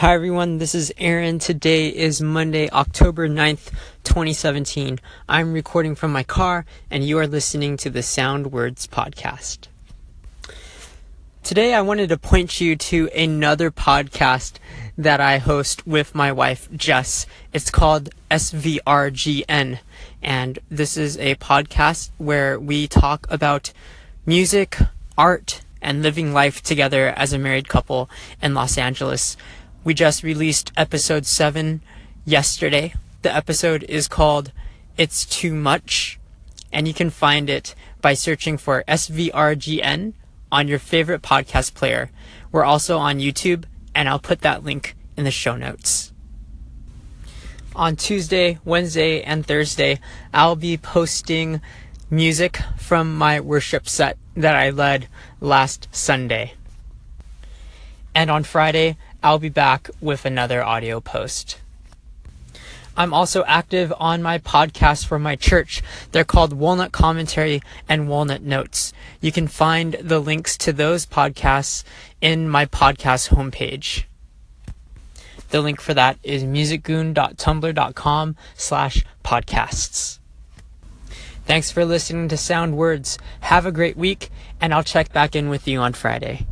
Hi everyone, this is Aaron. Today is Monday, October 9th, 2017. I'm recording from my car and you are listening to the Sound Words podcast. Today I wanted to point you to another podcast that I host with my wife Jess. It's called SVRGN and this is a podcast where we talk about music, art, and living life together as a married couple in Los Angeles. We just released episode 7 yesterday. The episode is called It's Too Much, and you can find it by searching for SVRGN on your favorite podcast player. We're also on YouTube, and I'll put that link in the show notes. On Tuesday, Wednesday, and Thursday, I'll be posting music from my worship set that I led last Sunday. And on Friday, I'll be back with another audio post. I'm also active on my podcast for my church. They're called Walnut Commentary and Walnut Notes. You can find the links to those podcasts in my podcast homepage. The link for that is musicgoon.tumblr.com slash podcasts. Thanks for listening to Sound Words. Have a great week, and I'll check back in with you on Friday.